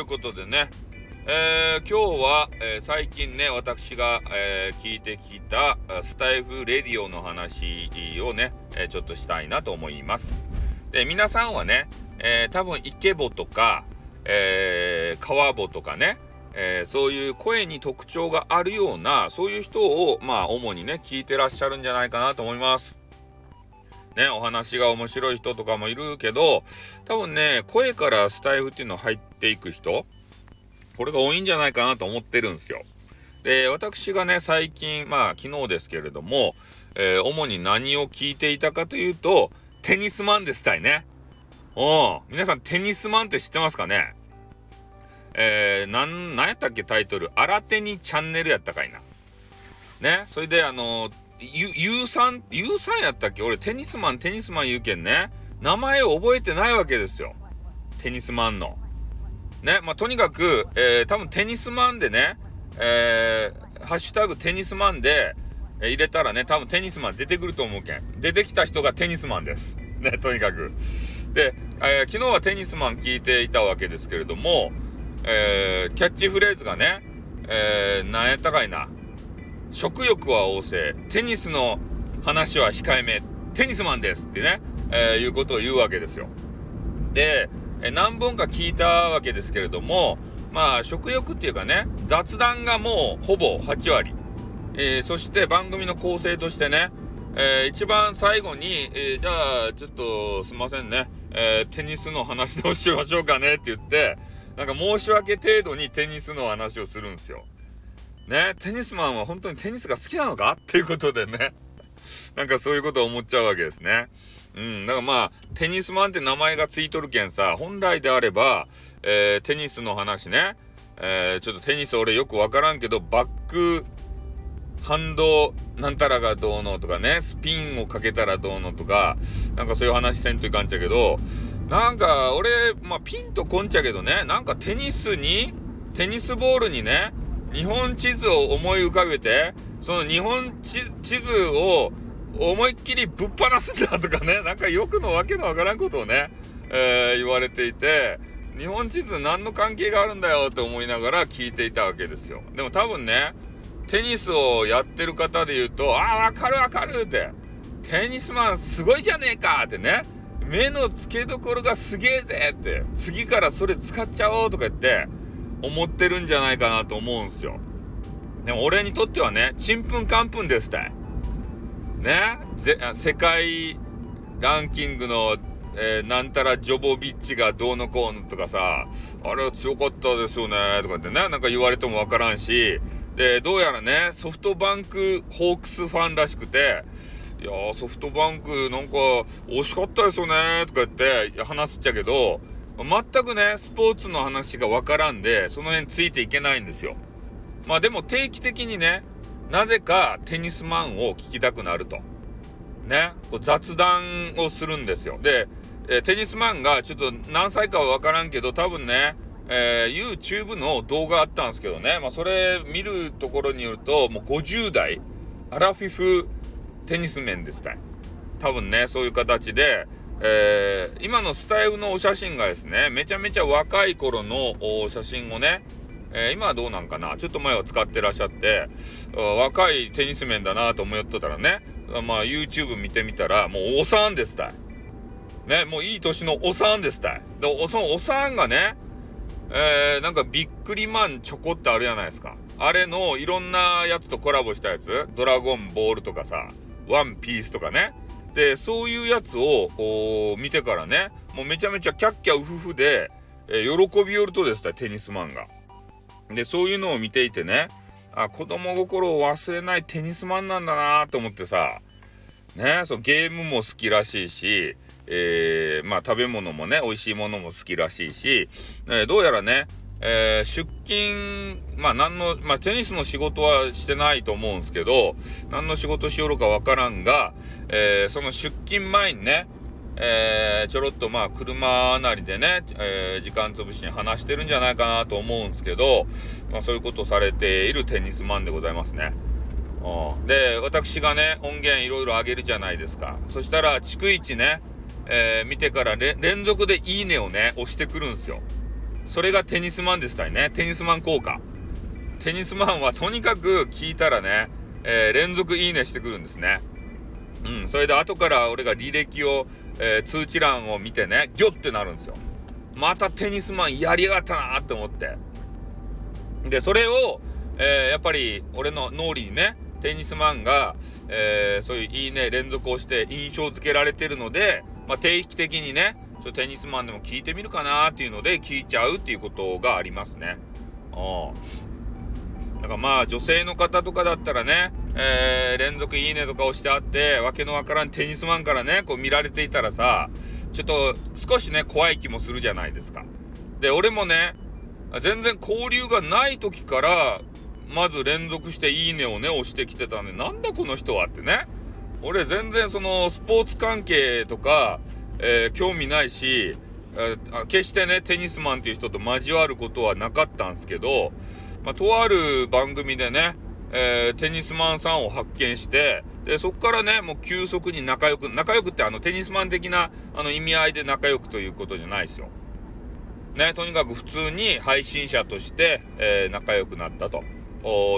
いうことでね、えー、今日は、えー、最近ね、私が、えー、聞いてきたスタエフレディオの話をね、えちょっとしたいなと思います。で、皆さんはね、え多分イケボとか、えー、カワボとかね、えそういう声に特徴があるような、そういう人を、まあ、主にね、聞いてらっしゃるんじゃないかなと思います。ね、お話が面白い人とかもいるけど、多分ね、声からスタイフっていうの入っていく人、これが多いんじゃないかなと思ってるんですよ。で、私がね、最近、まあ、昨日ですけれども、えー、主に何を聞いていたかというと、テニスマンですたいね。うん。皆さん、テニスマンって知ってますかね？えー、なん、なんやったっけタイトル？新手にチャンネルやったかいな。ね。それで、あのー、ゆ、ゆうさん、ゆうさんやったっけ？俺テニスマン、テニスマン言うけんね。名前を覚えてないわけですよ。テニスマンの。ね。まあ、とにかく、えー、多分テニスマンでね、えー、ハッシュタグテニスマンで、えー、入れたらね、多分テニスマン出てくると思うけん。出てきた人がテニスマンです。ね、とにかく。で、えー、昨日はテニスマン聞いていたわけですけれども、えー、キャッチフレーズがね、えー、何やったかいな。食欲は旺盛、テニスの話は控えめ、テニスマンですってね、えー、いうことを言うわけですよ。で、え何本か聞いたわけですけれども、まあ、食欲っていうかね、雑談がもうほぼ8割。えー、そして番組の構成としてね、えー、一番最後に、えー、じゃあ、ちょっとすいませんね、えテニスの話どうしましょうかねって言って、なんか申し訳程度にテニスの話をするんですよ。ね、テニスマンは本当にテニスが好きなのか？っていうことでね。なんかそういうことを思っちゃうわけですね。うん。だからまあ、テニスマンって名前がついとるけんさ、本来であれば、えー、テニスの話ね、えー、ちょっとテニス俺よくわからんけど、バックハンドなんたらがどうのとかね、スピンをかけたらどうのとか、なんかそういう話せんといかんちゃけど、なんか俺、まあピンとこんちゃけどね、なんかテニスに、テニスボールにね、日本地図を思い浮かべて、その日本地図を思いっきりぶっ放すんだとかね、なんかよくのわけのわからんことをね、えー、言われていて、日本地図何の関係があるんだよって思いながら聞いていたわけですよ。でも多分ね、テニスをやってる方で言うと、ああ、わかるわかるって、テニスマンすごいじゃねえかってね、目の付けどころがすげえぜって、次からそれ使っちゃおうとか言って、思ってるんじゃないかなと思うんすよ。でも俺にとってはね、ちんぷんかんぷんですたい。ね？世界ランキングの、えー、なんたらジョボビッチがどうのこうのとかさ、あれは強かったですよね、とかってね、なんか言われてもわからんし、で、どうやらね、ソフトバンクホークスファンらしくて、いやソフトバンクなんか惜しかったですよね、とか言って話すっちゃけど、全くね、スポーツの話がわからんで、その辺ついていけないんですよ。まあでも定期的にね、なぜかテニスマンを聞きたくなると。ね、こう雑談をするんですよ。で、え、テニスマンがちょっと何歳かはわからんけど、多分ね、えー、YouTube の動画あったんですけどね、まあそれ見るところによると、もう50代、アラフィフテニス面ですた。多分ね、そういう形で、えー、今のスタイルのお写真がですね、めちゃめちゃ若い頃の写真をね、えー、今はどうなんかな？ちょっと前は使ってらっしゃって、若いテニス面だなと思ってたらね、まあ YouTube 見てみたら、もうおさんですたい。ね、もういい年のおさんですたい。で、そのおさんがね、えー、なんかビックリマンチョコってあるじゃないですか。あれのいろんなやつとコラボしたやつ、ドラゴンボールとかさ、ワンピースとかね、で、そういうやつを見てからね、もうめちゃめちゃキャッキャウフフで、えー、喜びよるとですね、テニスマンが。で、そういうのを見ていてね、あ、子供心を忘れないテニスマンなんだなと思ってさ、ね、そうゲームも好きらしいし、えー、まあ食べ物もね、美味しいものも好きらしいし、えー、どうやらね、えー、出勤、まあ何の、まあテニスの仕事はしてないと思うんですけど、何の仕事しよるかわからんが、えー、その出勤前にね、えー、ちょろっとまあ車なりでね、えー、時間潰しに話してるんじゃないかなと思うんですけど、まあそういうことされているテニスマンでございますね。うんで、私がね、音源いろいろ上げるじゃないですか。そしたら、逐一ね、えー、見てから連続でいいねをね、押してくるんですよ。それがテニスマンでしたいね。テニスマン効果。テニスマンはとにかく聞いたらね、えー、連続いいねしてくるんですね。うん、それで後から俺が履歴を、えー、通知欄を見てね、ギョってなるんですよ。またテニスマンやりやがったなって思って。で、それを、えー、やっぱり俺の脳裏にね、テニスマンが、えー、そういういいね連続をして印象付けられてるので、まあ、定期的にね、ちょテニスマンでも聞いてみるかなっていうので聞いちゃうっていうことがありますね。うん。だからまあ女性の方とかだったらね、えー、連続いいねとか押してあって、わけのわからんテニスマンからね、こう見られていたらさ、ちょっと少しね、怖い気もするじゃないですか。で、俺もね、全然交流がない時から、まず連続していいねをね、押してきてたんで、なんだこの人はってね。俺全然そのスポーツ関係とか、えー、興味ないし、えー、決してね、テニスマンっていう人と交わることはなかったんですけど、まあ、とある番組でね、えー、テニスマンさんを発見して、で、そこからね、もう急速に仲良く、仲良くってあのテニスマン的なあの意味合いで仲良くということじゃないですよ。ね、とにかく普通に配信者として、えー、仲良くなったと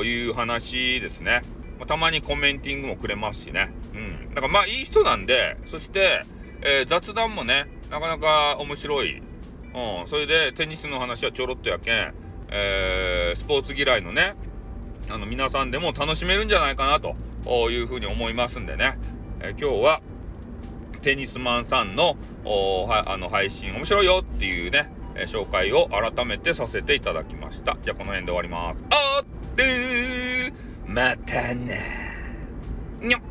いう話ですね。まあ、たまにコメンティングもくれますしね。うん。だからまあいい人なんで、そして、えー、雑談もね、なかなか面白い。うん。それでテニスの話はちょろっとやけん、えー、スポーツ嫌いのね、あの皆さんでも楽しめるんじゃないかなというふうに思いますんでね、えー、今日はテニスマンさんのはあの配信面白いよっていうね、えー、紹介を改めてさせていただきました。じゃあこの辺で終わります。あってまたな。にょっ